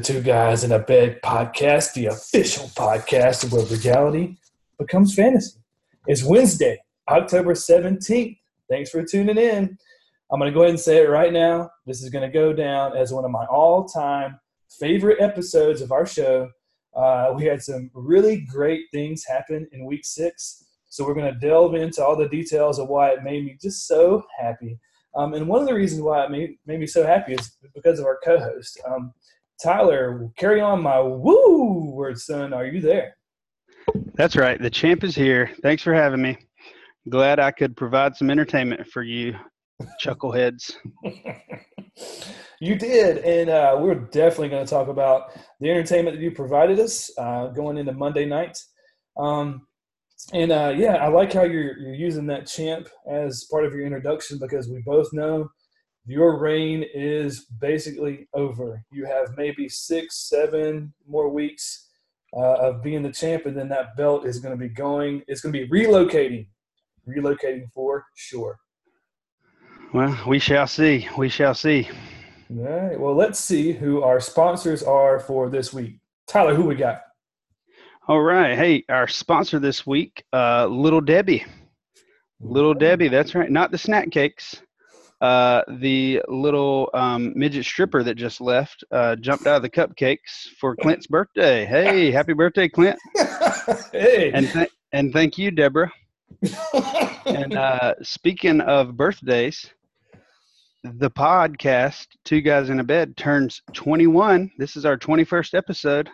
Two Guys in a Bed podcast, the official podcast where reality becomes fantasy. It's Wednesday, October 17th. Thanks for tuning in. I'm going to go ahead and say it right now. This is going to go down as one of my all time favorite episodes of our show. Uh, we had some really great things happen in week six. So we're going to delve into all the details of why it made me just so happy. Um, and one of the reasons why it made, made me so happy is because of our co-host. Um, Tyler, carry on my wayward, son. Are you there? That's right. The champ is here. Thanks for having me. Glad I could provide some entertainment for you, chuckleheads. you did, and uh, we're definitely going to talk about the entertainment that you provided us uh, going into Monday night. Um, and uh, yeah, I like how you're you're using that champ as part of your introduction because we both know your reign is basically over. You have maybe six, seven more weeks uh, of being the champ, and then that belt is going to be going. It's going to be relocating, relocating for sure. Well, we shall see. We shall see. All right. Well, let's see who our sponsors are for this week. Tyler, who we got? All right. Hey, our sponsor this week, uh, Little Debbie. Little Debbie, that's right. Not the snack cakes. Uh, the little um, midget stripper that just left uh, jumped out of the cupcakes for Clint's birthday. Hey, happy birthday, Clint! hey, and th- and thank you, Deborah. and uh, speaking of birthdays, the podcast Two Guys in a Bed turns 21. This is our 21st episode.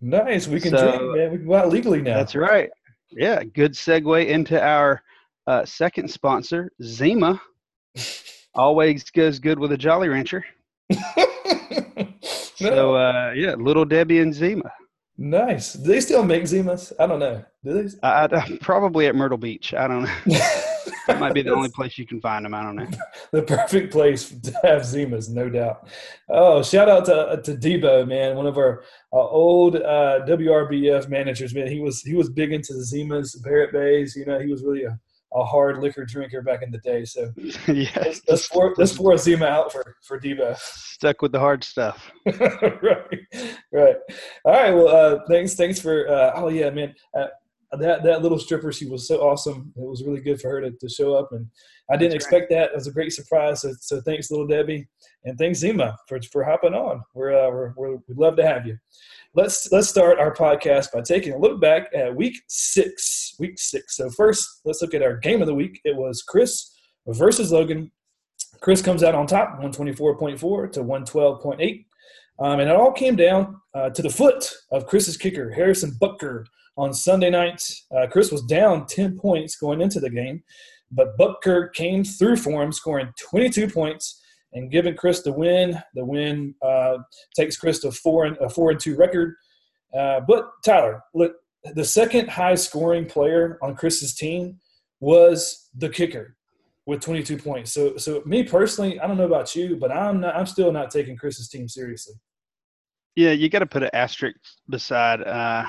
Nice. We can so, drink, man. We can go out legally now. That's right. Yeah. Good segue into our uh, second sponsor, Zima. Always goes good with a Jolly Rancher. so, uh, yeah, Little Debbie and Zima. Nice. Do they still make Zimas? I don't know. Do they? I, I, probably at Myrtle Beach. I don't know. that might be the only place you can find them. I don't know. the perfect place to have Zimas, no doubt. Oh, shout out to uh, to Debo, man, one of our uh, old uh, WRBF managers. Man, he was he was big into the Zimas, Barrett Bays. You know, he was really a, a hard liquor drinker back in the day. So yeah, let's, let's pour let's pour a Zima out for for Debo. Stuck with the hard stuff. right, right. All right. Well, uh, thanks, thanks for. Uh, oh yeah, man. Uh, that that little stripper, she was so awesome. It was really good for her to, to show up, and I didn't That's expect that. It was a great surprise. So, so, thanks, little Debbie, and thanks Zima for for hopping on. We're, uh, we're, we're we'd love to have you. Let's let's start our podcast by taking a look back at week six. Week six. So first, let's look at our game of the week. It was Chris versus Logan. Chris comes out on top, 124.4 to 112.8. Um, and it all came down uh, to the foot of Chris's kicker, Harrison Butker, on Sunday night. Uh, Chris was down 10 points going into the game, but Butker came through for him, scoring 22 points and giving Chris the win. The win uh, takes Chris to four and, a four and two record. Uh, but Tyler, the second high scoring player on Chris's team was the kicker with 22 points. So, so me personally, I don't know about you, but I'm not, I'm still not taking Chris's team seriously. Yeah, you got to put an asterisk beside uh,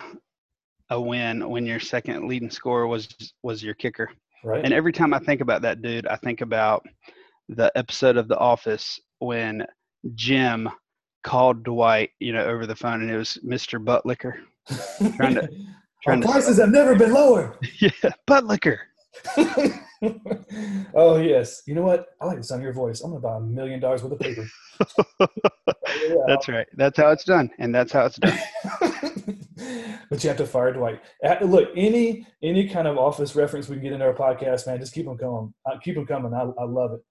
a win when your second leading scorer was was your kicker. Right. And every time I think about that dude, I think about the episode of The Office when Jim called Dwight, you know, over the phone, and it was Mr. Buttlicker trying to. Trying Our prices to, have never been lower. Yeah, Buttlicker. oh yes. You know what? I like the sound of your voice. I'm gonna buy a million dollars worth of paper. that's right. That's how it's done, and that's how it's done. but you have to fire Dwight. Uh, look, any any kind of office reference we can get into our podcast, man, just keep them coming. Uh, keep them coming. I, I love it.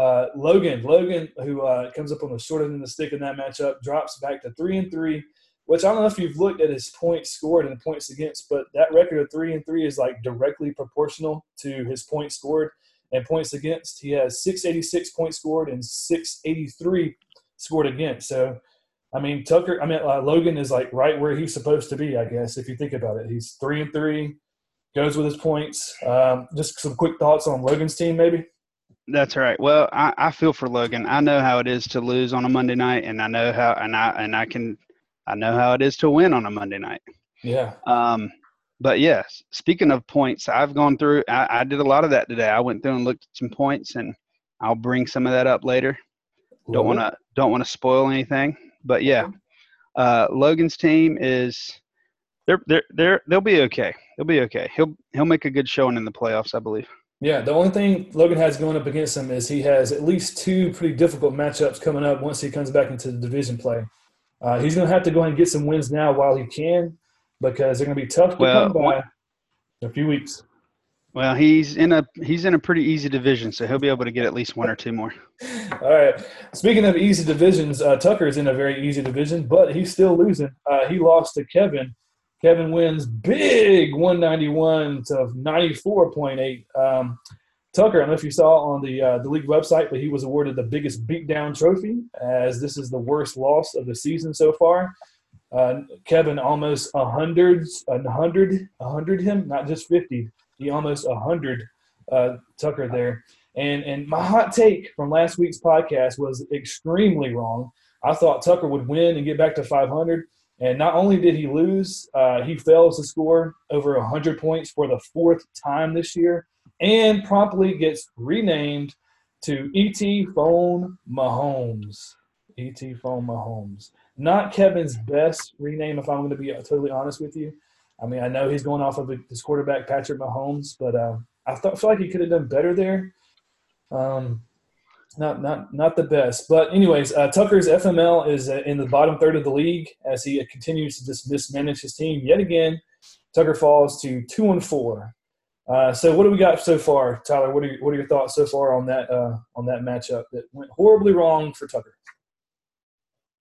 Uh, Logan, Logan, who uh, comes up on the short end of the stick in that matchup, drops back to three and three. Which I don't know if you've looked at his points scored and points against, but that record of three and three is like directly proportional to his points scored and points against. He has 686 points scored and 683 scored against. So I mean, Tucker. I mean, uh, Logan is like right where he's supposed to be. I guess if you think about it, he's three and three, goes with his points. Um, just some quick thoughts on Logan's team, maybe. That's right. Well, I, I feel for Logan. I know how it is to lose on a Monday night, and I know how, and I and I can, I know how it is to win on a Monday night. Yeah. Um, but yes, speaking of points, I've gone through. I, I did a lot of that today. I went through and looked at some points, and I'll bring some of that up later. Don't want to don't want to spoil anything, but yeah, uh, Logan's team is they're they're they're they'll be okay. They'll be okay. He'll he'll make a good showing in the playoffs, I believe. Yeah, the only thing Logan has going up against him is he has at least two pretty difficult matchups coming up once he comes back into the division play. Uh, he's going to have to go ahead and get some wins now while he can because they're going to be tough to well, come by in a few weeks. Well, he's in a he's in a pretty easy division, so he'll be able to get at least one or two more. All right. Speaking of easy divisions, uh, Tucker's in a very easy division, but he's still losing. Uh, he lost to Kevin. Kevin wins big 191 to 94.8. Um, Tucker, I don't know if you saw on the uh, the league website, but he was awarded the biggest beatdown trophy, as this is the worst loss of the season so far. Uh, Kevin almost a hundred, a hundred, a hundred him, not just fifty. He almost a 100 uh, Tucker there. And, and my hot take from last week's podcast was extremely wrong. I thought Tucker would win and get back to 500. And not only did he lose, uh, he fails to score over 100 points for the fourth time this year and promptly gets renamed to E.T. Phone Mahomes. E.T. Phone Mahomes. Not Kevin's best rename, if I'm going to be totally honest with you. I mean, I know he's going off of his quarterback Patrick Mahomes, but uh, I feel like he could have done better there. Um, not not not the best, but anyways, uh, Tucker's FML is uh, in the bottom third of the league as he continues to just mismanage his team yet again. Tucker falls to two and four. Uh, so what do we got so far, Tyler? What are your, what are your thoughts so far on that uh, on that matchup that went horribly wrong for Tucker?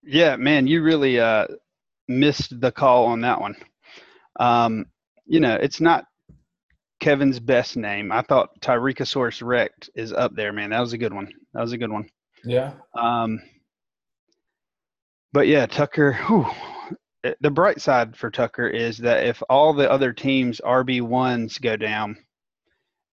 Yeah, man, you really uh, missed the call on that one. Um, you know, it's not Kevin's best name. I thought Tyrekosaurus Rex is up there, man. That was a good one. That was a good one. Yeah. Um, but yeah, Tucker. Whew, the bright side for Tucker is that if all the other teams RB ones go down,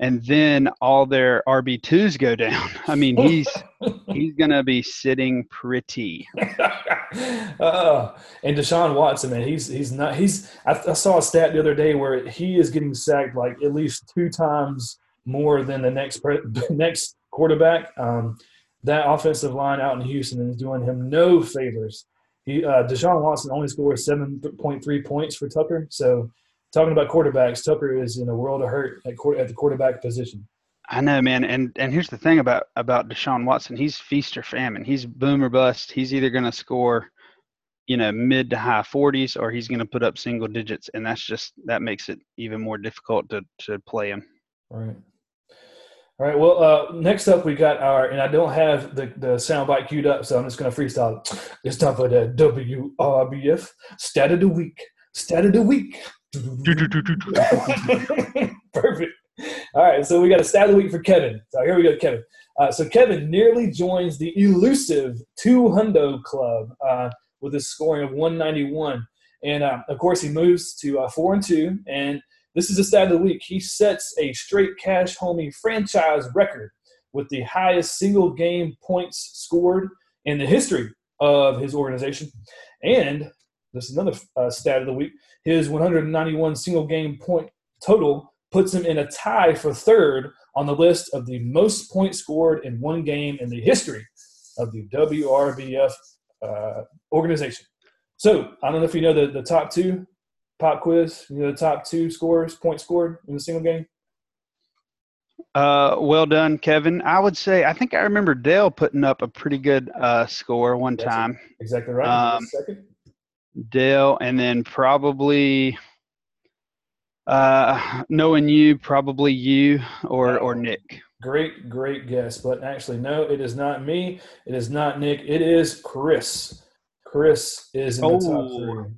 and then all their RB twos go down. I mean, he's he's gonna be sitting pretty. uh, and Deshaun Watson, man, he's he's not he's. I, I, saw a stat the other day where he is getting sacked like at least two times more than the next next quarterback. Um, that offensive line out in Houston is doing him no favors. He uh, Deshaun Watson only scored seven point three points for Tucker, so talking about quarterbacks, Tucker is in a world of hurt at, at the quarterback position. I know, man, and and here's the thing about about Deshaun Watson. He's feast or famine. He's boom or bust. He's either going to score, you know, mid to high 40s, or he's going to put up single digits, and that's just that makes it even more difficult to to play him. Right. All right. Well, uh, next up we got our, and I don't have the the soundbite queued up, so I'm just going to freestyle. It's time for the WRBF stat of the week. Stat of the week. Perfect. All right, so we got a stat of the week for Kevin. So here we go, Kevin. Uh, so Kevin nearly joins the elusive two hundo club uh, with a scoring of 191, and uh, of course he moves to uh, four and two. And this is a stat of the week. He sets a straight cash homie franchise record with the highest single game points scored in the history of his organization. And this is another uh, stat of the week. His 191 single game point total puts him in a tie for third on the list of the most points scored in one game in the history of the WRBF uh, organization. So I don't know if you know the, the top two pop quiz. You know the top two scores, points scored in a single game. Uh, well done, Kevin. I would say I think I remember Dale putting up a pretty good uh, score one That's time. Exactly right. Um, second. Dale, and then probably uh, knowing you, probably you or or Nick. Great, great guess. But actually, no, it is not me. It is not Nick. It is Chris. Chris is in the top oh. three.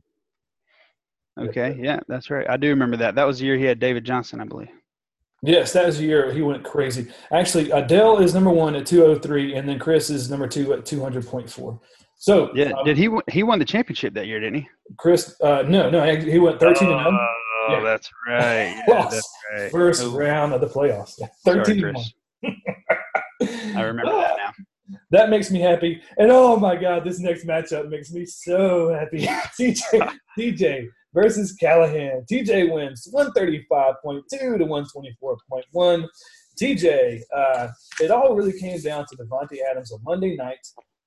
Okay, yeah, that's right. I do remember that. That was the year he had David Johnson, I believe. Yes, that was the year he went crazy. Actually, Adele is number one at 203, and then Chris is number two at 200.4. So yeah, um, did he he won the championship that year? Didn't he? Chris, uh, no, no, he went thirteen and one. Oh, yeah. that's right. Yeah, that's right. First oh. round of the playoffs. Thirteen Sorry, and one. I remember that now. That makes me happy, and oh my God, this next matchup makes me so happy. TJ, TJ versus Callahan. TJ wins one thirty five point two to one twenty four point one. TJ, uh, it all really came down to Davante Adams on Monday night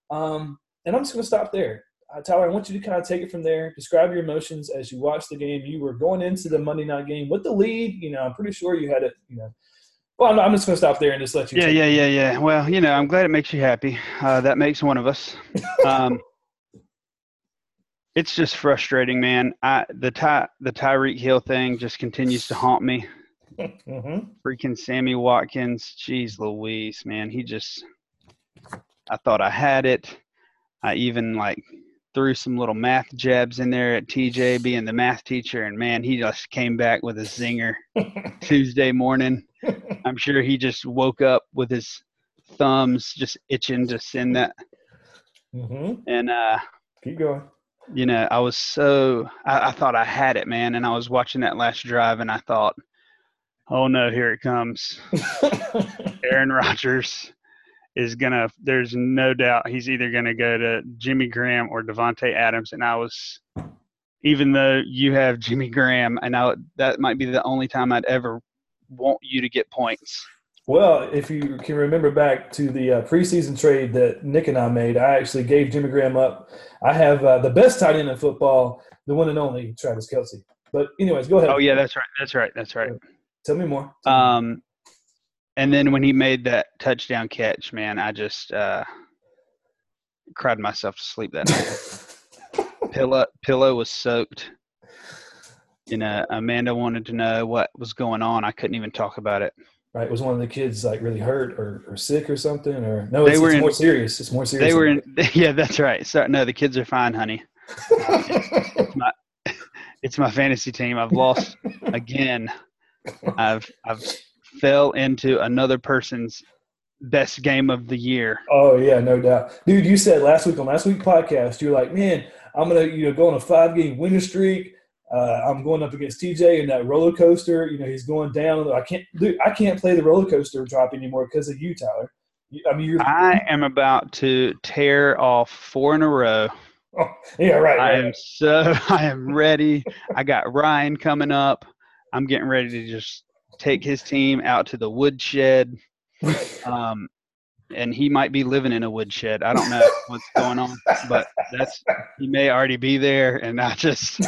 Um, and I'm just going to stop there. Uh, Tyler, I want you to kind of take it from there. Describe your emotions as you watched the game. You were going into the Monday night game with the lead. You know, I'm pretty sure you had it. You know, well, I'm, I'm just going to stop there and just let you. Yeah, yeah, yeah, yeah. Well, you know, I'm glad it makes you happy. Uh, that makes one of us. Um, it's just frustrating, man. I the Ty the Tyreek Hill thing just continues to haunt me. Mm-hmm. Freaking Sammy Watkins, jeez Louise, man, he just. I thought I had it. I even like threw some little math jabs in there at TJ being the math teacher, and man, he just came back with a zinger Tuesday morning. I'm sure he just woke up with his thumbs just itching to send that. Mm-hmm. And uh, keep going. You know, I was so I, I thought I had it, man, and I was watching that last drive, and I thought, oh no, here it comes, Aaron Rodgers is gonna. There's no doubt he's either gonna go to Jimmy Graham or Davante Adams, and I was, even though you have Jimmy Graham, and I that might be the only time I'd ever want you to get points. Well, if you can remember back to the uh, preseason trade that Nick and I made, I actually gave Jimmy Graham up. I have uh, the best tight end in football, the one and only Travis Kelce. But anyways, go ahead. Oh yeah, that's right. That's right. That's right. Tell me more. Tell um, me. and then when he made that touchdown catch, man, I just uh, cried myself to sleep that night. pillow pillow was soaked you know, Amanda wanted to know what was going on. I couldn't even talk about it. Right? Was one of the kids like really hurt or, or sick or something? Or no, it's, it's in, more serious. It's more serious. They were in. Yeah, that's right. So no, the kids are fine, honey. it's, my, it's my fantasy team. I've lost again. I've I've fell into another person's best game of the year. Oh yeah, no doubt, dude. You said last week on last week podcast, you're like, man, I'm gonna you know go on a five game winning streak. Uh, I'm going up against TJ in that roller coaster. You know, he's going down. I can't, dude, I can't play the roller coaster drop anymore because of you, Tyler. I mean. I am about to tear off four in a row. Oh, yeah, right. I right. am so. I am ready. I got Ryan coming up. I'm getting ready to just take his team out to the woodshed. Um, and he might be living in a woodshed. I don't know what's going on, but that's he may already be there, and I just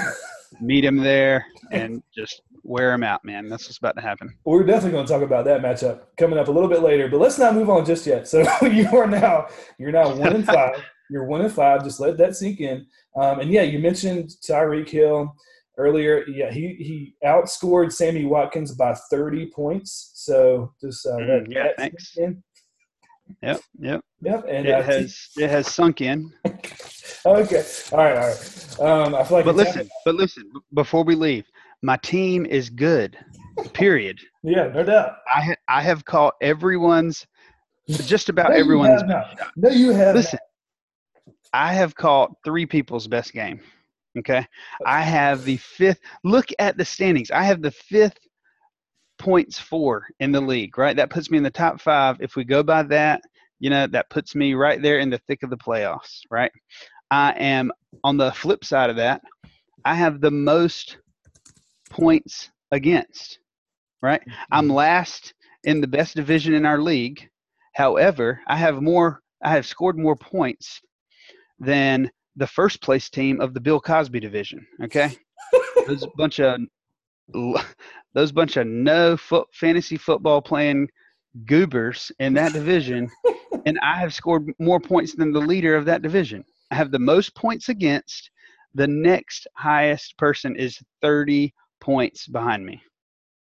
meet him there and just wear him out, man. That's what's about to happen. We're definitely going to talk about that matchup coming up a little bit later, but let's not move on just yet. So you are now you're now one and five. You're one and five. Just let that sink in. Um, and yeah, you mentioned Tyreek Hill earlier. Yeah, he he outscored Sammy Watkins by 30 points. So just uh, mm, yeah, thanks. In. Yep, yep, yep. And it uh, has it has sunk in. okay, all right, all right. Um, I feel like. But listen, but listen. Before we leave, my team is good. Period. yeah, no doubt. I ha- I have caught everyone's, just about no, everyone's. No, you have. Listen, not. I have caught three people's best game. Okay, I have the fifth. Look at the standings. I have the fifth points for in the league, right? That puts me in the top five. If we go by that, you know, that puts me right there in the thick of the playoffs, right? I am on the flip side of that, I have the most points against, right? I'm mm-hmm. last in the best division in our league. However, I have more, I have scored more points than the first place team of the Bill Cosby division, okay? There's a bunch of those bunch of no foot fantasy football playing goobers in that division, and I have scored more points than the leader of that division. I have the most points against. The next highest person is 30 points behind me.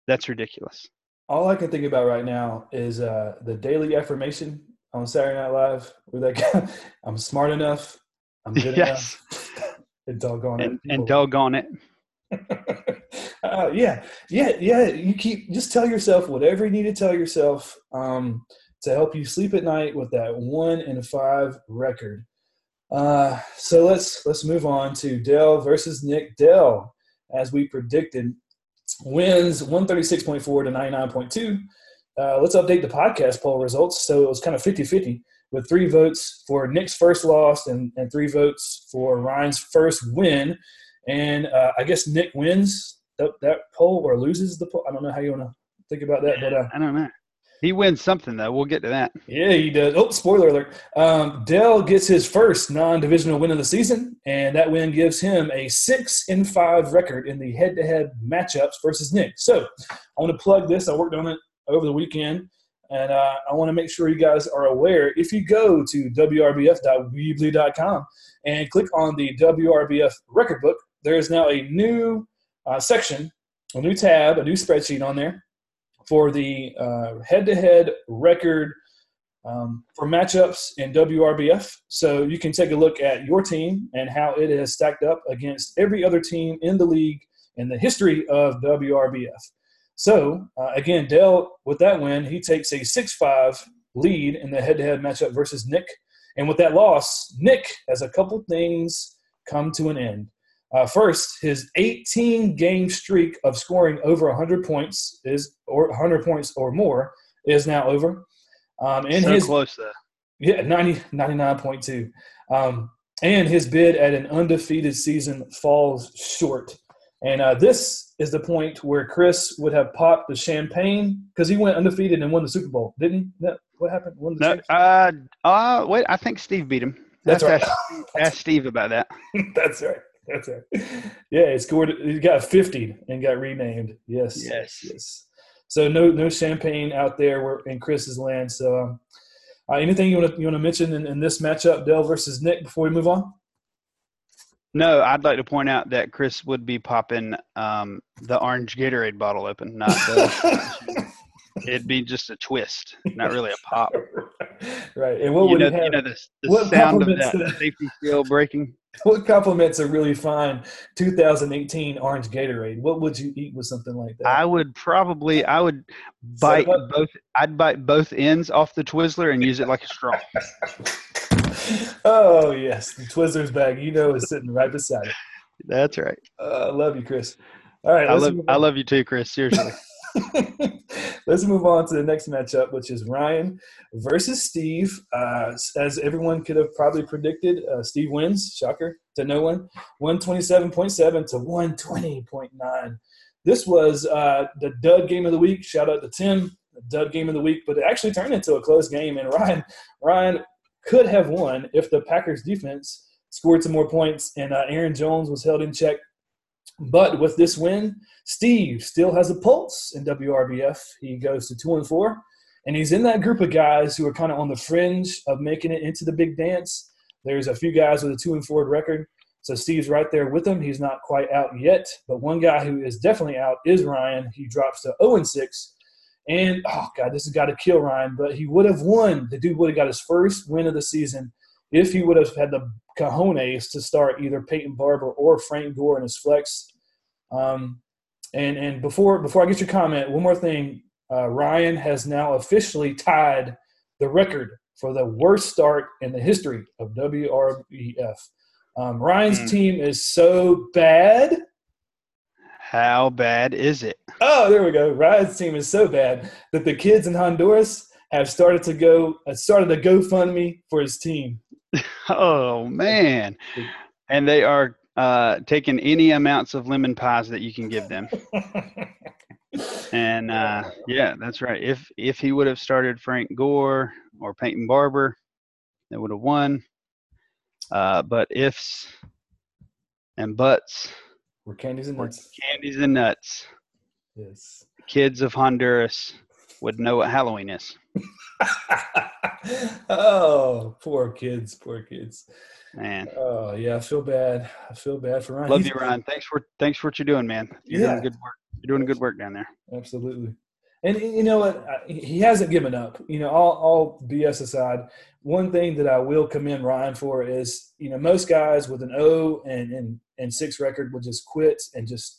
That's ridiculous. All I can think about right now is uh, the daily affirmation on Saturday Night Live, where that guy, I'm smart enough, I'm good yes. enough, and doggone and, it. And doggone it. Uh, yeah, yeah, yeah. You keep just tell yourself whatever you need to tell yourself um, to help you sleep at night with that one and five record. Uh, so let's let's move on to Dell versus Nick. Dell, as we predicted, wins 136.4 to 99.2. Uh, let's update the podcast poll results. So it was kind of 50 50 with three votes for Nick's first loss and, and three votes for Ryan's first win. And uh, I guess Nick wins that, that poll or loses the poll. I don't know how you want to think about that, but uh, I don't know. He wins something though. We'll get to that. Yeah, he does. Oh, spoiler alert! Um, Dell gets his first non-divisional win of the season, and that win gives him a six in five record in the head-to-head matchups versus Nick. So, I want to plug this. I worked on it over the weekend, and uh, I want to make sure you guys are aware. If you go to wrbf.weebly.com and click on the WRBF record book, there is now a new uh, section, a new tab, a new spreadsheet on there for the uh, head-to-head record um, for matchups in WRBF. So you can take a look at your team and how it has stacked up against every other team in the league in the history of WRBF. So uh, again, Dell with that win, he takes a six-five lead in the head-to-head matchup versus Nick. And with that loss, Nick has a couple things come to an end. Uh, first, his 18 game streak of scoring over 100 points is or 100 points or more is now over. Um, and so his close though. Yeah, 90, 99.2. Um, and his bid at an undefeated season falls short. And uh, this is the point where Chris would have popped the champagne because he went undefeated and won the Super Bowl, didn't he? what happened? Won the no, uh, uh, wait, I think Steve beat him. That's, That's right. Ask, ask Steve about that. That's right. That's it. Yeah, he scored. He got 50 and got renamed. Yes. Yes. Yes. So no no champagne out there We're in Chris's land. So um, uh, anything you want to you want to mention in, in, this matchup, Dell versus Nick, before we move on? No, I'd like to point out that Chris would be popping um, the orange Gatorade bottle open, not the. It'd be just a twist, not really a pop. right. And what you would know, have? You know the, the sound of that safety seal breaking. what complements a really fine 2018 orange Gatorade? What would you eat with something like that? I would probably I would bite both I'd bite both ends off the Twizzler and use it like a straw. oh yes, the Twizzlers bag you know is sitting right beside it. That's right. Uh, I love you, Chris. All right, I love I love you too, Chris. Seriously. Let's move on to the next matchup, which is Ryan versus Steve. Uh, as everyone could have probably predicted, uh, Steve wins. Shocker to no one. 127.7 to 120.9. This was uh, the dud game of the week. Shout out to Tim, dud game of the week, but it actually turned into a close game. And Ryan, Ryan could have won if the Packers defense scored some more points and uh, Aaron Jones was held in check but with this win, Steve still has a pulse in WRBF. He goes to two and four, and he's in that group of guys who are kind of on the fringe of making it into the big dance. There's a few guys with a two and four record, so Steve's right there with him. He's not quite out yet, but one guy who is definitely out is Ryan. He drops to 0 and six, and oh god, this has got to kill Ryan. But he would have won. The dude would have got his first win of the season if he would have had the cojones to start either Peyton Barber or Frank Gore in his flex. Um, and and before before I get your comment, one more thing. Uh, Ryan has now officially tied the record for the worst start in the history of WRBF. Um, Ryan's mm. team is so bad. How bad is it? Oh, there we go. Ryan's team is so bad that the kids in Honduras have started to go uh, started a GoFundMe for his team. oh man, and they are uh, taking any amounts of lemon pies that you can give them. and uh, yeah, that's right. If if he would have started Frank Gore or Peyton Barber, they would have won. Uh, but ifs and buts were candies and nuts. Candies and nuts. Yes. Kids of Honduras would know what Halloween is. oh, poor kids, poor kids. Man. Oh yeah, I feel bad. I feel bad for Ryan. Love He's, you, Ryan. Thanks for thanks for what you're doing, man. You're yeah. doing good work. You're doing good work down there. Absolutely. And you know what? He hasn't given up. You know, all, all BS aside, one thing that I will commend Ryan for is, you know, most guys with an O and, and, and six record will just quit and just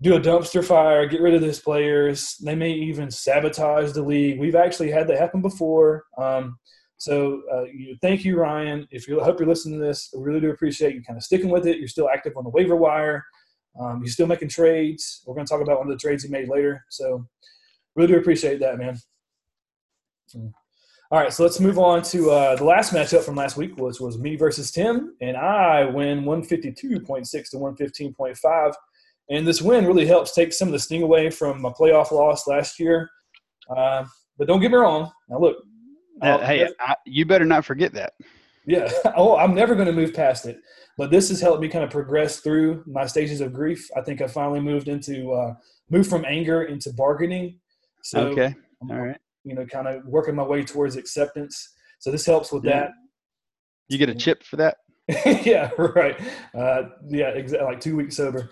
do a dumpster fire, get rid of those players. They may even sabotage the league. We've actually had that happen before. Um, so uh, you, thank you, Ryan. If you hope you're listening to this, I really do appreciate you kind of sticking with it. You're still active on the waiver wire. Um, you're still making trades. We're going to talk about one of the trades he made later. So really do appreciate that, man. All right, so let's move on to uh, the last matchup from last week, which was me versus Tim, and I win 152.6 to 115.5. And this win really helps take some of the sting away from my playoff loss last year. Uh, but don't get me wrong. Now look, hey, I, you better not forget that. Yeah. Oh, I'm never going to move past it. But this has helped me kind of progress through my stages of grief. I think I finally moved into uh, moved from anger into bargaining. So, okay. All right. You know, kind of working my way towards acceptance. So this helps with yeah. that. You get a chip for that? yeah, right. Uh, yeah, exactly. Like two weeks sober.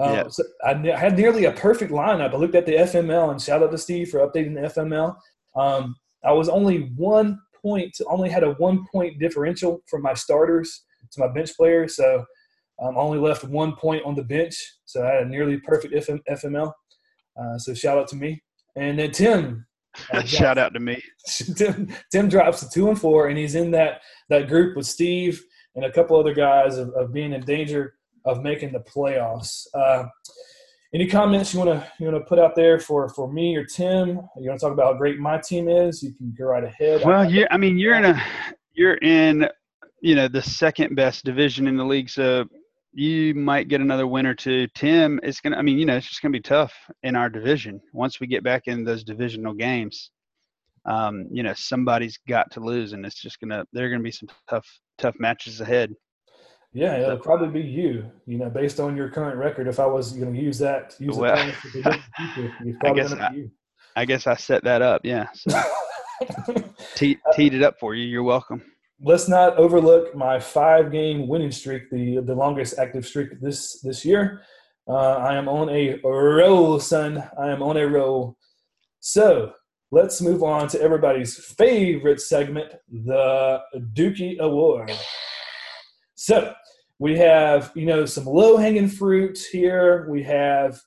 Um, yeah. So I, I, had nearly a perfect lineup. I looked at the FML and shout out to Steve for updating the FML. Um, I was only one point, only had a one point differential from my starters to my bench players. So I'm um, only left one point on the bench. So I had a nearly perfect FM, FML. Uh, so shout out to me. And then Tim. Uh, shout out to me. Tim, Tim drops to two and four, and he's in that that group with Steve and a couple other guys of, of being in danger of making the playoffs. Uh, any comments you want to you want to put out there for for me or Tim? You want to talk about how great my team is? You can go right ahead. Well, you I mean you're in a you're in you know the second best division in the league, so you might get another win or two. Tim, it's gonna. I mean, you know, it's just gonna be tough in our division once we get back in those divisional games. Um, you know, somebody's got to lose, and it's just gonna. There are gonna be some tough, tough matches ahead. Yeah, it'll probably be you. You know, based on your current record, if I was going to use that, use well, I guess I, I, guess I set that up. Yeah, so te- teed it up for you. You're welcome. Let's not overlook my five-game winning streak, the the longest active streak this this year. Uh, I am on a roll, son. I am on a roll. So let's move on to everybody's favorite segment, the Dookie Award. So we have, you know, some low hanging fruit here. We have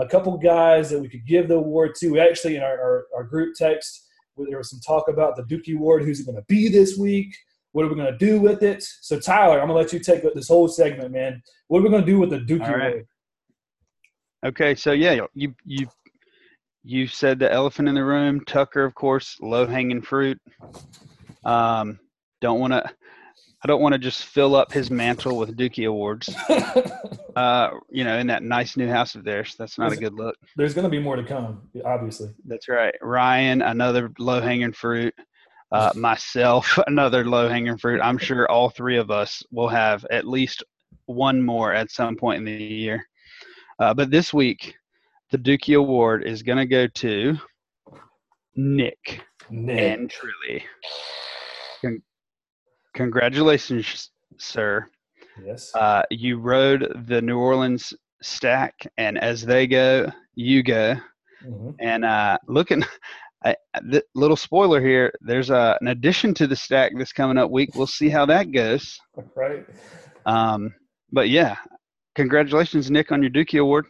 a couple guys that we could give the award to. We actually, in our, our, our group text, there was some talk about the Dookie Award. Who's it going to be this week? What are we going to do with it? So, Tyler, I'm going to let you take this whole segment, man. What are we going to do with the Dookie right. Award? Okay, so yeah, you you you said the elephant in the room. Tucker, of course, low hanging fruit. Um, don't want to. I don't want to just fill up his mantle with Dookie awards. uh, you know, in that nice new house of theirs. That's not there's, a good look. There's going to be more to come, obviously. That's right. Ryan, another low hanging fruit. Uh, myself, another low hanging fruit. I'm sure all three of us will have at least one more at some point in the year. Uh, but this week, the Dookie Award is going to go to Nick, Nick. and Trilly. Congratulations, sir. Yes. Uh, you rode the New Orleans stack, and as they go, you go. Mm-hmm. And uh, looking, I, the little spoiler here. There's a, an addition to the stack this coming up week. We'll see how that goes. Right. Um, but yeah, congratulations, Nick, on your Dookie Award.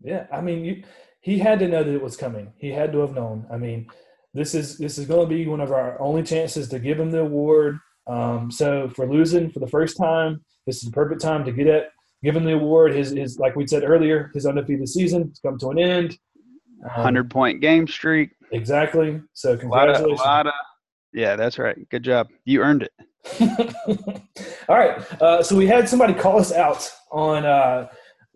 Yeah, I mean, you, he had to know that it was coming. He had to have known. I mean, this is this is going to be one of our only chances to give him the award. Um, so for losing for the first time, this is the perfect time to get it. Give him the award. His, his like we said earlier, his undefeated season has come to an end. Um, Hundred point game streak. Exactly. So congratulations. A lot of, a lot of, yeah, that's right. Good job. You earned it. All right. Uh, so we had somebody call us out on uh,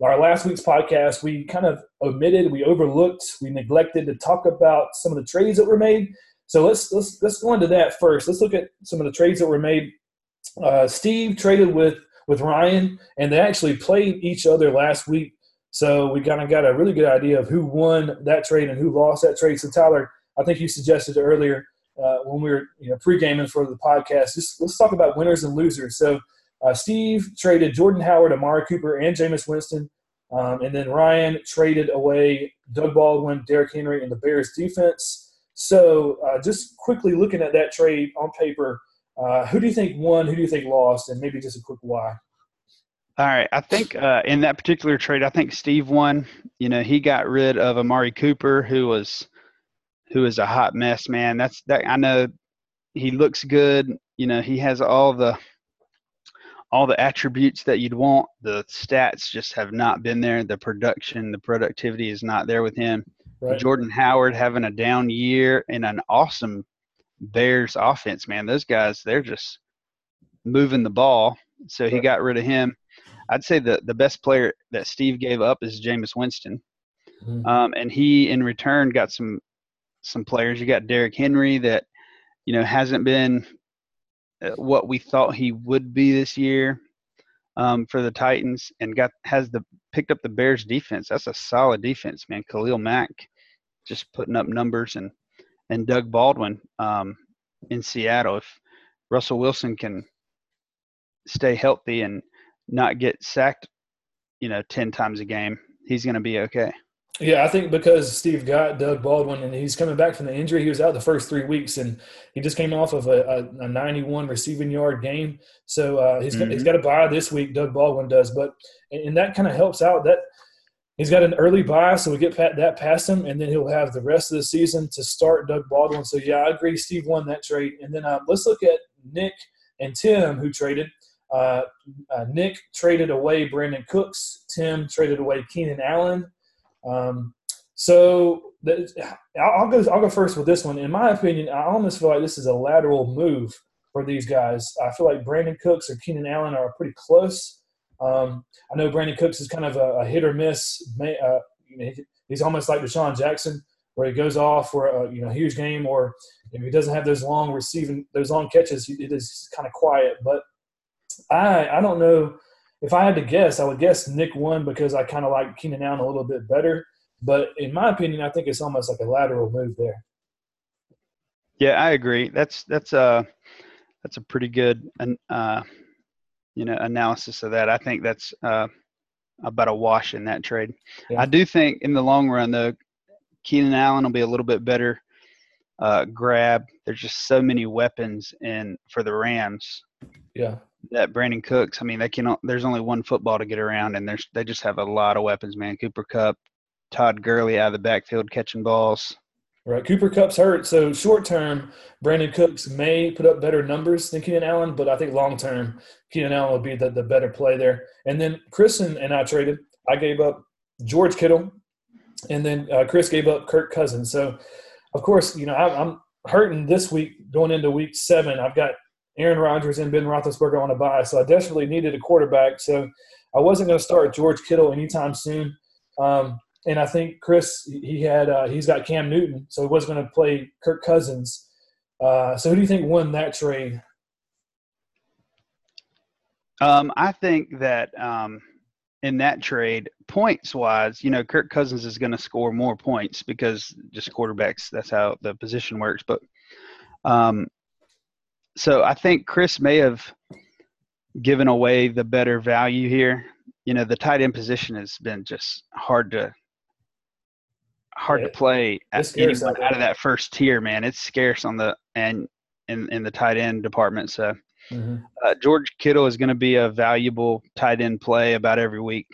our last week's podcast. We kind of omitted, we overlooked, we neglected to talk about some of the trades that were made. So let's let's let's go into that first. Let's look at some of the trades that were made. Uh, Steve traded with with Ryan, and they actually played each other last week. So we kind of got a really good idea of who won that trade and who lost that trade. So Tyler, I think you suggested earlier uh, when we were you know pre-gaming for the podcast. Just, let's talk about winners and losers. So uh, Steve traded Jordan Howard, Amari Cooper, and Jameis Winston. Um, and then Ryan traded away Doug Baldwin, Derrick Henry, and the Bears defense. So, uh, just quickly looking at that trade on paper, uh, who do you think won? Who do you think lost? And maybe just a quick why. All right, I think uh, in that particular trade, I think Steve won. You know, he got rid of Amari Cooper, who was who was a hot mess, man. That's that. I know he looks good. You know, he has all the all the attributes that you'd want. The stats just have not been there. The production, the productivity is not there with him. Right. Jordan Howard having a down year and an awesome Bears offense, man. Those guys, they're just moving the ball. So he got rid of him. I'd say the, the best player that Steve gave up is Jameis Winston. Mm-hmm. Um, and he, in return, got some some players. You got Derrick Henry that, you know, hasn't been uh, what we thought he would be this year um, for the Titans, and got has the picked up the Bears defense. That's a solid defense, man. Khalil Mack just putting up numbers, and and Doug Baldwin um, in Seattle. If Russell Wilson can stay healthy and not get sacked, you know, ten times a game, he's going to be okay. Yeah, I think because Steve got Doug Baldwin and he's coming back from the injury, he was out the first three weeks and he just came off of a, a, a 91 receiving yard game. So uh, he's, mm-hmm. he's got a bye this week, Doug Baldwin does. But and that kind of helps out. That he's got an early bye, so we get that past him, and then he'll have the rest of the season to start Doug Baldwin. So yeah, I agree. Steve won that trade. And then uh, let's look at Nick and Tim who traded. Uh, uh, Nick traded away Brandin Cooks. Tim traded away Keenan Allen. Um, so I'll go. I'll go first with this one. In my opinion, I almost feel like this is a lateral move for these guys. I feel like Brandin Cooks or Keenan Allen are pretty close. Um, I know Brandin Cooks is kind of a, a hit or miss. Uh, you know, he's almost like DeSean Jackson, where he goes off for a you know huge game, or if he doesn't have those long receiving those long catches, it is kind of quiet. But I I don't know if I had to guess, I would guess Nick won because I kind of like Keenan Allen a little bit better. But in my opinion, I think it's almost like a lateral move there. Yeah, I agree. That's that's a that's a pretty good uh, you know analysis of that. I think that's uh, about a wash in that trade. Yeah. I do think in the long run, though, Keenan Allen will be a little bit better uh, grab. There's just so many weapons in for the Rams. Yeah that Brandin Cooks. I mean, they can. There's only one football to get around, and there's they just have a lot of weapons, man. Cooper Kupp, Todd Gurley out of the backfield catching balls. Right, Cooper Kupp's hurt, so short term, Brandin Cooks may put up better numbers than Keenan Allen, but I think long term, Keenan Allen will be the, the better play there. And then Chris and, and I traded. I gave up George Kittle, and then uh, Chris gave up Kirk Cousins. So, of course, you know I, I'm hurting this week going into week seven. I've got Aaron Rodgers and Ben Roethlisberger on a bye, so I desperately needed a quarterback. So I wasn't going to start George Kittle anytime soon. Um, and I think Chris he had uh, he's got Cam Newton, so he wasn't going to play Kirk Cousins. Uh, so who do you think won that trade? Um, I think that um, in that trade, points wise, you know, Kirk Cousins is going to score more points because just quarterbacks. That's how the position works. But um, so I think Chris may have given away the better value here. You know, the tight end position has been just hard to hard yeah. to play anyone out of that first tier, man. It's scarce on the and in in the tight end department. So mm-hmm. uh, George Kittle is going to be a valuable tight end play about every week.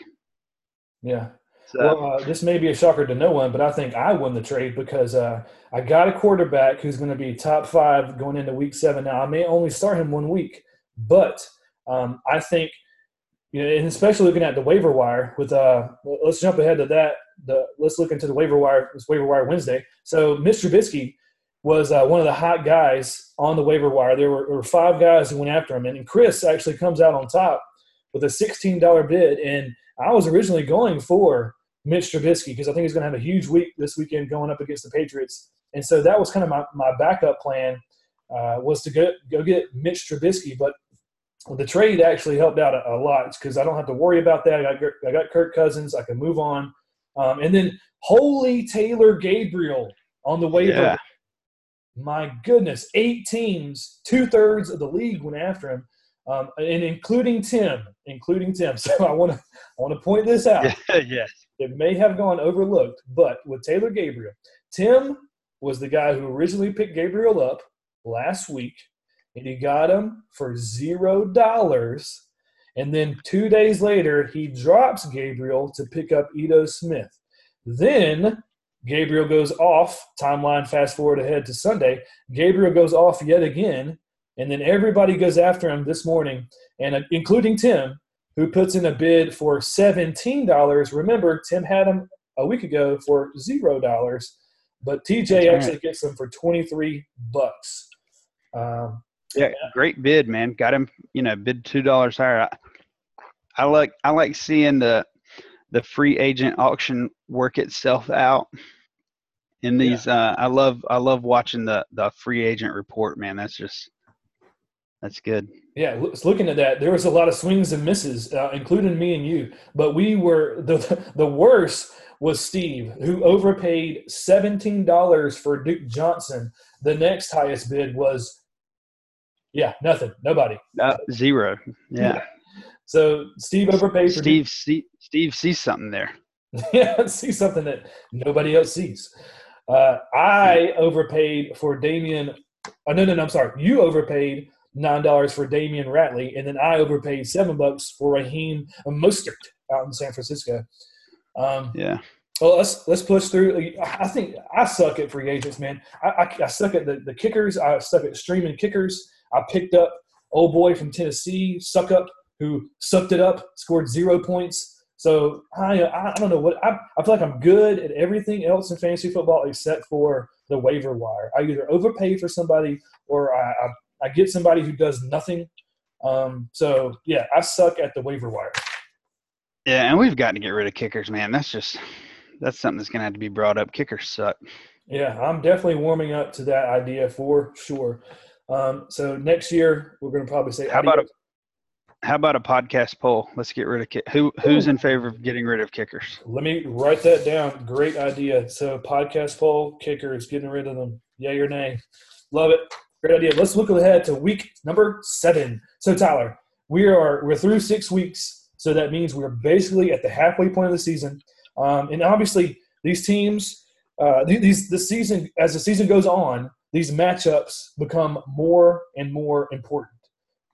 Yeah, so, well, uh, this may be a shocker to no one, but I think I won the trade because uh, I got a quarterback who's going to be top five going into week seven. Now, I may only start him one week, but um, I think, you know, and especially looking at the waiver wire with, uh, let's jump ahead to that. The, let's look into the waiver wire. It's waiver wire Wednesday. So, Mr. Trubisky was uh, one of the hot guys on the waiver wire. There were, there were five guys who went after him, and Chris actually comes out on top with a $16 bid. And I was originally going for Mitch Trubisky because I think he's going to have a huge week this weekend going up against the Patriots. And so that was kind of my, my backup plan uh, was to go, go get Mitch Trubisky. But the trade actually helped out a, a lot because I don't have to worry about that. I got, I got Kirk Cousins. I can move on. Um, and then holy Taylor Gabriel on the waiver. Yeah. My goodness, eight teams, two thirds of the league went after him, um, and including Tim, including Tim. So I want to I want to point this out. yes. It may have gone overlooked, but with Taylor Gabriel, Tim was the guy who originally picked Gabriel up last week, and he got him for zero dollars. And then two days later, he drops Gabriel to pick up Ito Smith. Then Gabriel goes off. Timeline fast forward ahead to Sunday. Gabriel goes off yet again, and then everybody goes after him this morning, and uh, including Tim, who puts in a bid for $17. Remember, Tim had him a week ago for $0, but TJ actually gets them for 23 bucks. Um, yeah, great bid, man. Got him, you know, bid two dollars higher. I, I, like I like seeing the the free agent auction work itself out. in these. Yeah. Uh, I love I love watching the the free agent report. Man, that's just that's good. Yeah, looking at that, there was a lot of swings and misses, uh, including me and you. But we were the the worst was Steve, who overpaid seventeen dollars for Duke Johnson. The next highest bid was, yeah, nothing, nobody, uh, zero. Yeah. yeah. So Steve overpaid. Steve, Steve, Steve sees something there. yeah, see something that nobody else sees. Uh, I overpaid for Damian. Oh, no, no, no. I'm sorry. You overpaid nine dollars for Damion Ratley, and then I overpaid seven bucks for Raheem Mostert out in San Francisco. Um, yeah. Well, let's let's push through. I think I suck at free agents, man. I, I, I suck at the, the kickers. I suck at streaming kickers. I picked up old boy from Tennessee, Succop, who sucked it up, scored zero points. So I I don't know what I, I feel like I'm good at everything else in fantasy football except for the waiver wire. I either overpay for somebody or I, I I get somebody who does nothing. Um, so yeah, I suck at the waiver wire. Yeah, and we've got to get rid of kickers, man. That's just that's something that's gonna have to be brought up. Kickers suck. Yeah, I'm definitely warming up to that idea for sure. Um, so next year we're gonna probably say how about a how about a podcast poll? Let's get rid of kick. Who who's in favor of getting rid of kickers? Let me write that down. Great idea. So podcast poll, kickers, getting rid of them. Yay or nay? Love it. Great idea. Let's look ahead to week number seven. So Tyler, we are we're through six weeks, so that means we're basically at the halfway point of the season. Um, and obviously, these teams, uh, these the season as the season goes on, these matchups become more and more important.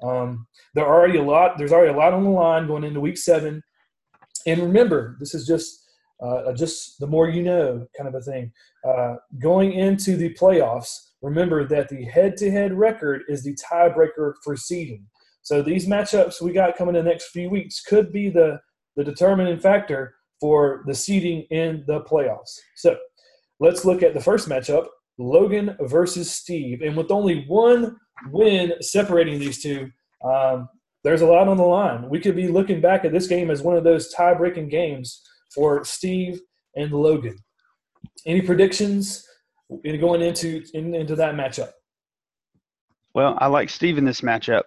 Um, there are already a lot. There's already a lot on the line going into week seven. And remember, this is just uh, just the more you know kind of a thing. Uh, going into the playoffs, remember that the head-to-head record is the tiebreaker for seeding. So these matchups we got coming in the next few weeks could be the the determining factor for the seeding in the playoffs. So let's look at the first matchup: Logan versus Steve. And with only one win separating these two, um, there's a lot on the line. We could be looking back at this game as one of those tie-breaking games for Steve and Logan. Any predictions going into in, into that matchup? Well, I like Steve in this matchup,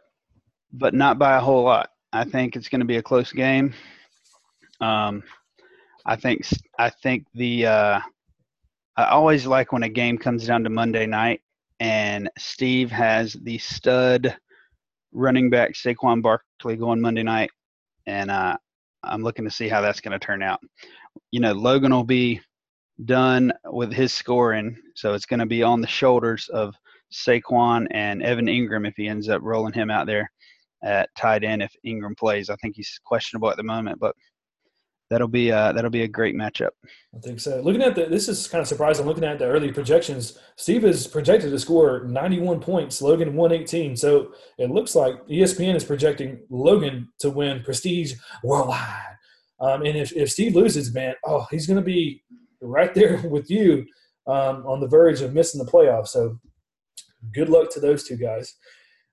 but not by a whole lot. I think it's going to be a close game. Um, I think I think the uh, I always like when a game comes down to Monday night and Steve has the stud running back Saquon Barkley going Monday night, and uh, I'm looking to see how that's going to turn out. You know, Logan will be done with his scoring, so it's going to be on the shoulders of Saquon and Evan Engram if he ends up rolling him out there at tight end if Engram plays. I think he's questionable at the moment, but that'll be uh, that'll be a great matchup. I think so. Looking at the, this is kind of surprising. Looking at the early projections, Steve is projected to score 91 points, Logan 118. So it looks like ESPN is projecting Logan to win prestige worldwide. Um, and if, if Steve loses, man, oh, he's going to be right there with you um, on the verge of missing the playoffs. So good luck to those two guys.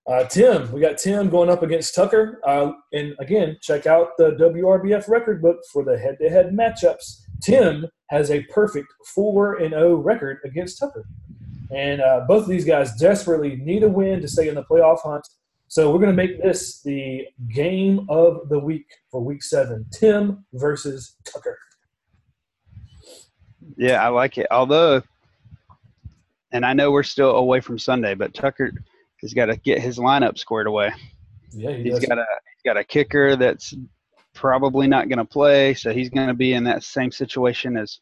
Uh, Tim, we got Tim going up against Tucker. Uh, and again, check out the WRBF record book for the head to head matchups. Tim has a perfect 4 and 0 record against Tucker. And uh, both of these guys desperately need a win to stay in the playoff hunt. So we're going to make this the game of the week for week seven Tim versus Tucker. Yeah, I like it. Although, and I know we're still away from Sunday, but Tucker has got to get his lineup squared away. Yeah, he has got a he's got a kicker that's probably not going to play, so he's going to be in that same situation as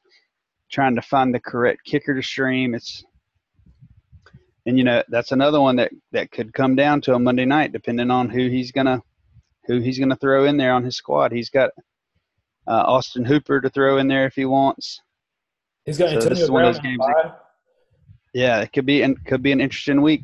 trying to find the correct kicker to stream. It's and you know that's another one that that could come down to a Monday night, depending on who he's gonna who he's gonna throw in there on his squad. He's got uh, Austin Hooper to throw in there if he wants. He's got so Antonio Brown. That, yeah, it could be and could be an interesting week.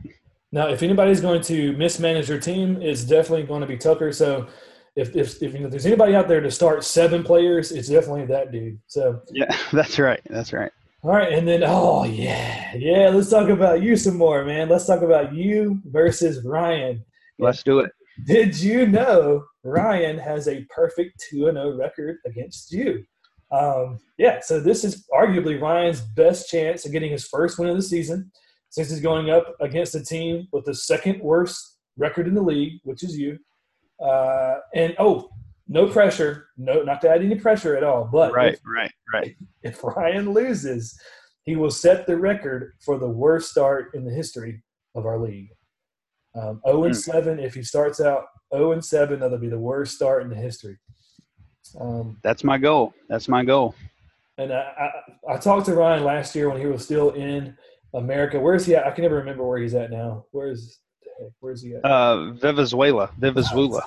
Now, if anybody's going to mismanage your team, it's definitely going to be Tucker. So, if if, if, you know, there's anybody out there to start seven players, it's definitely that dude. So yeah, that's right. That's right. All right, and then oh yeah, yeah. Let's talk about you some more, man. Let's talk about you versus Ryan. Let's do it. Did you know Ryan has a perfect two and zero oh record against you? Um, yeah, so this is arguably Ryan's best chance of getting his first win of the season since he's going up against a team with the second worst record in the league, which is you. Uh, and oh, no pressure, no, not to add any pressure at all. But right, if, right, right. If Ryan loses, he will set the record for the worst start in the history of our league. Um, 0 and mm. 7. If he starts out 0 and 7, that'll be the worst start in the history. Um, That's my goal. That's my goal. And I, I, I, talked to Ryan last year when he was still in America. Where is he at? I can never remember where he's at now. Where is where's he at? Uh, Venezuela. Venezuela.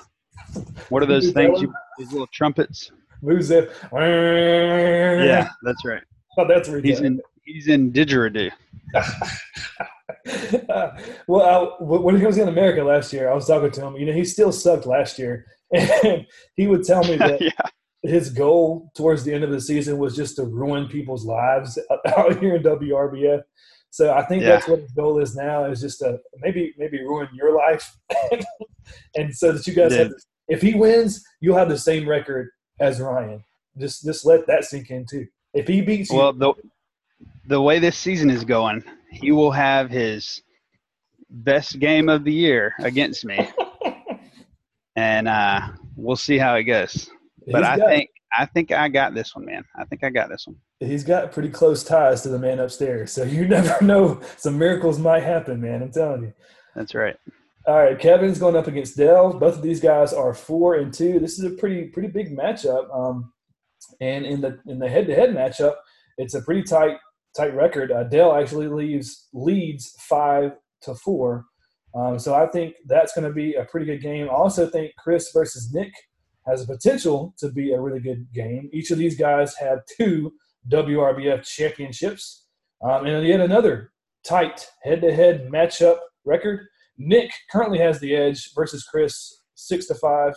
what are those things? You, these little trumpets. Music. Yeah, that's right. Oh, that's where he's in. He's in didgeridoo. well, I, when he was in America last year, I was talking to him. You know, he still sucked last year, and he would tell me that yeah. his goal towards the end of the season was just to ruin people's lives out here in WRBF. So I think yeah. that's what his goal is now is just to maybe maybe ruin your life, and so that you guys have. This, if he wins, you'll have the same record as Ryan. Just just let that sink in too. If he beats you, well, the the way this season is going, he will have his best game of the year against me, and uh, we'll see how it goes. But He's I think I think I got this one, man. I think I got this one. He's got pretty close ties to the man upstairs, so you never know. Some miracles might happen, man. I'm telling you. That's right. All right, Kevin's going up against Dell. Both of these guys are four and two. This is a pretty pretty big matchup. Um, and in the in the head to head matchup, it's a pretty tight tight record. Uh, Dell actually leaves leads five to four. Um, so I think that's going to be a pretty good game. I also think Chris versus Nick has a potential to be a really good game. Each of these guys had two WRBF championships, um, and yet another tight head-to-head matchup record. Nick currently has the edge versus Chris, six to five.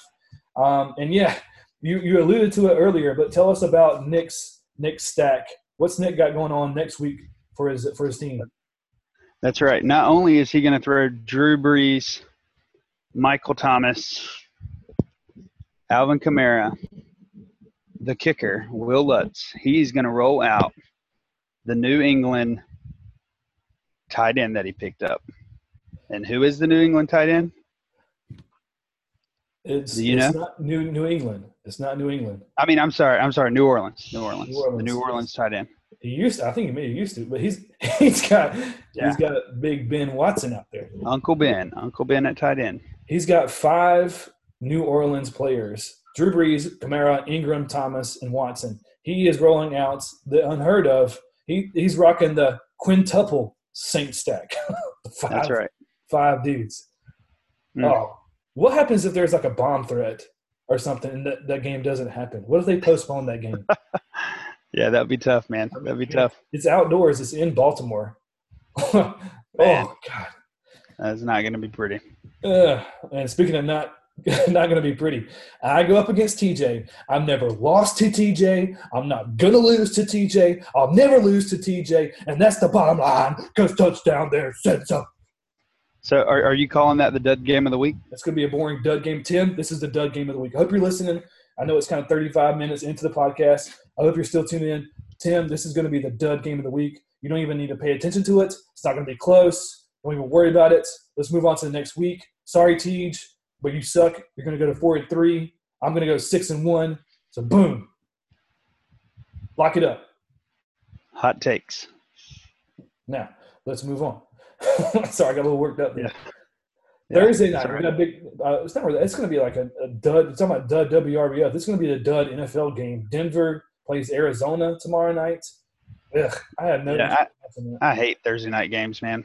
Um, and yeah, you, you alluded to it earlier, but tell us about Nick's Nick's stack what's Nick got going on next week for his for his team? That's right. Not only is he going to throw Drew Brees, Michael Thomas, Alvin Kamara, the kicker, Wil Lutz, he's going to roll out the New England tight end that he picked up. And who is the New England tight end? It's, you it's know? not New New England. It's not New England. I mean, I'm sorry. I'm sorry. New Orleans. New Orleans. New Orleans. The New Orleans tight end. He used. To, I think he may have used to, but he's he's got yeah. he's got big Ben Watson out there. Uncle Ben. Uncle Ben at tight end. He's got five New Orleans players: Drew Brees, Kamara, Ingram, Thomas, and Watson. He is rolling out the unheard of. He he's rocking the quintuple Saint stack. five, That's right. Five dudes. Mm. Oh, what happens if there's like a bomb threat or something and that, that game doesn't happen? What if they postpone that game? yeah, that'd be tough, man. That'd be tough. It's outdoors. It's in Baltimore. oh God, that's not going to be pretty. Uh, and speaking of not not going to be pretty, I go up against TJ. I've never lost to TJ. I'm not going to lose to TJ. I'll never lose to TJ, and that's the bottom line. Because touchdown there said so. So are, are you calling that the dud game of the week? It's going to be a boring dud game. Tim, this is the dud game of the week. I hope you're listening. I know it's kind of 35 minutes into the podcast. I hope you're still tuning in. Tim, this is going to be the dud game of the week. You don't even need to pay attention to it. It's not going to be close. Don't even worry about it. Let's move on to the next week. Sorry, Tej, but you suck. You're going to go to four and three. I'm going to go six and one. So boom, lock it up. Hot takes. Now let's move on. Sorry, I got a little worked up there. Yeah. Thursday night, we got a big. Uh, it's not. Really, it's going to be like a, a dud. It's talking about dud WRBF. This is going to be the dud NFL game. Denver plays Arizona tomorrow night. Ugh, I have no. Yeah, I, I, hate Thursday night games, man.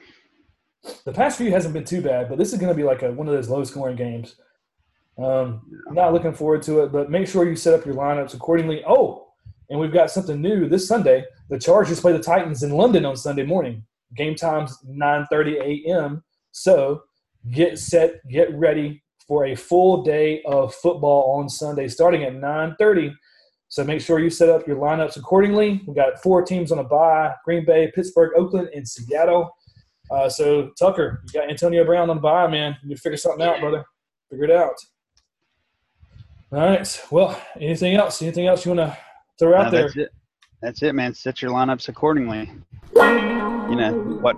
The past few hasn't been too bad, but this is going to be like a, one of those low scoring games. Um, not looking forward to it, but make sure you set up your lineups accordingly. Oh, and we've got something new this Sunday. The Chargers play the Titans in London on Sunday morning. Game time's 9:30 a.m. So get set, get ready for a full day of football on Sunday, starting at 9:30. So make sure you set up your lineups accordingly. We got four teams on a bye: Green Bay, Pittsburgh, Oakland, and Seattle. Uh, so Tucker, you got Antonio Brown on the bye, man. You figure something out, brother. Figure it out. All right. Well, anything else? Anything else you want to throw out there. That's it. That's it, man. Set your lineups accordingly. You know, watch.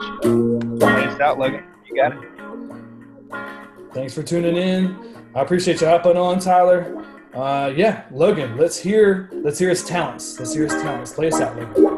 Play us out, Logan. You got it. Thanks for tuning in. I appreciate you hopping on, Tyler. Uh, yeah, Logan. Let's hear. Let's hear his talents. Let's hear his talents. Play us out, Logan.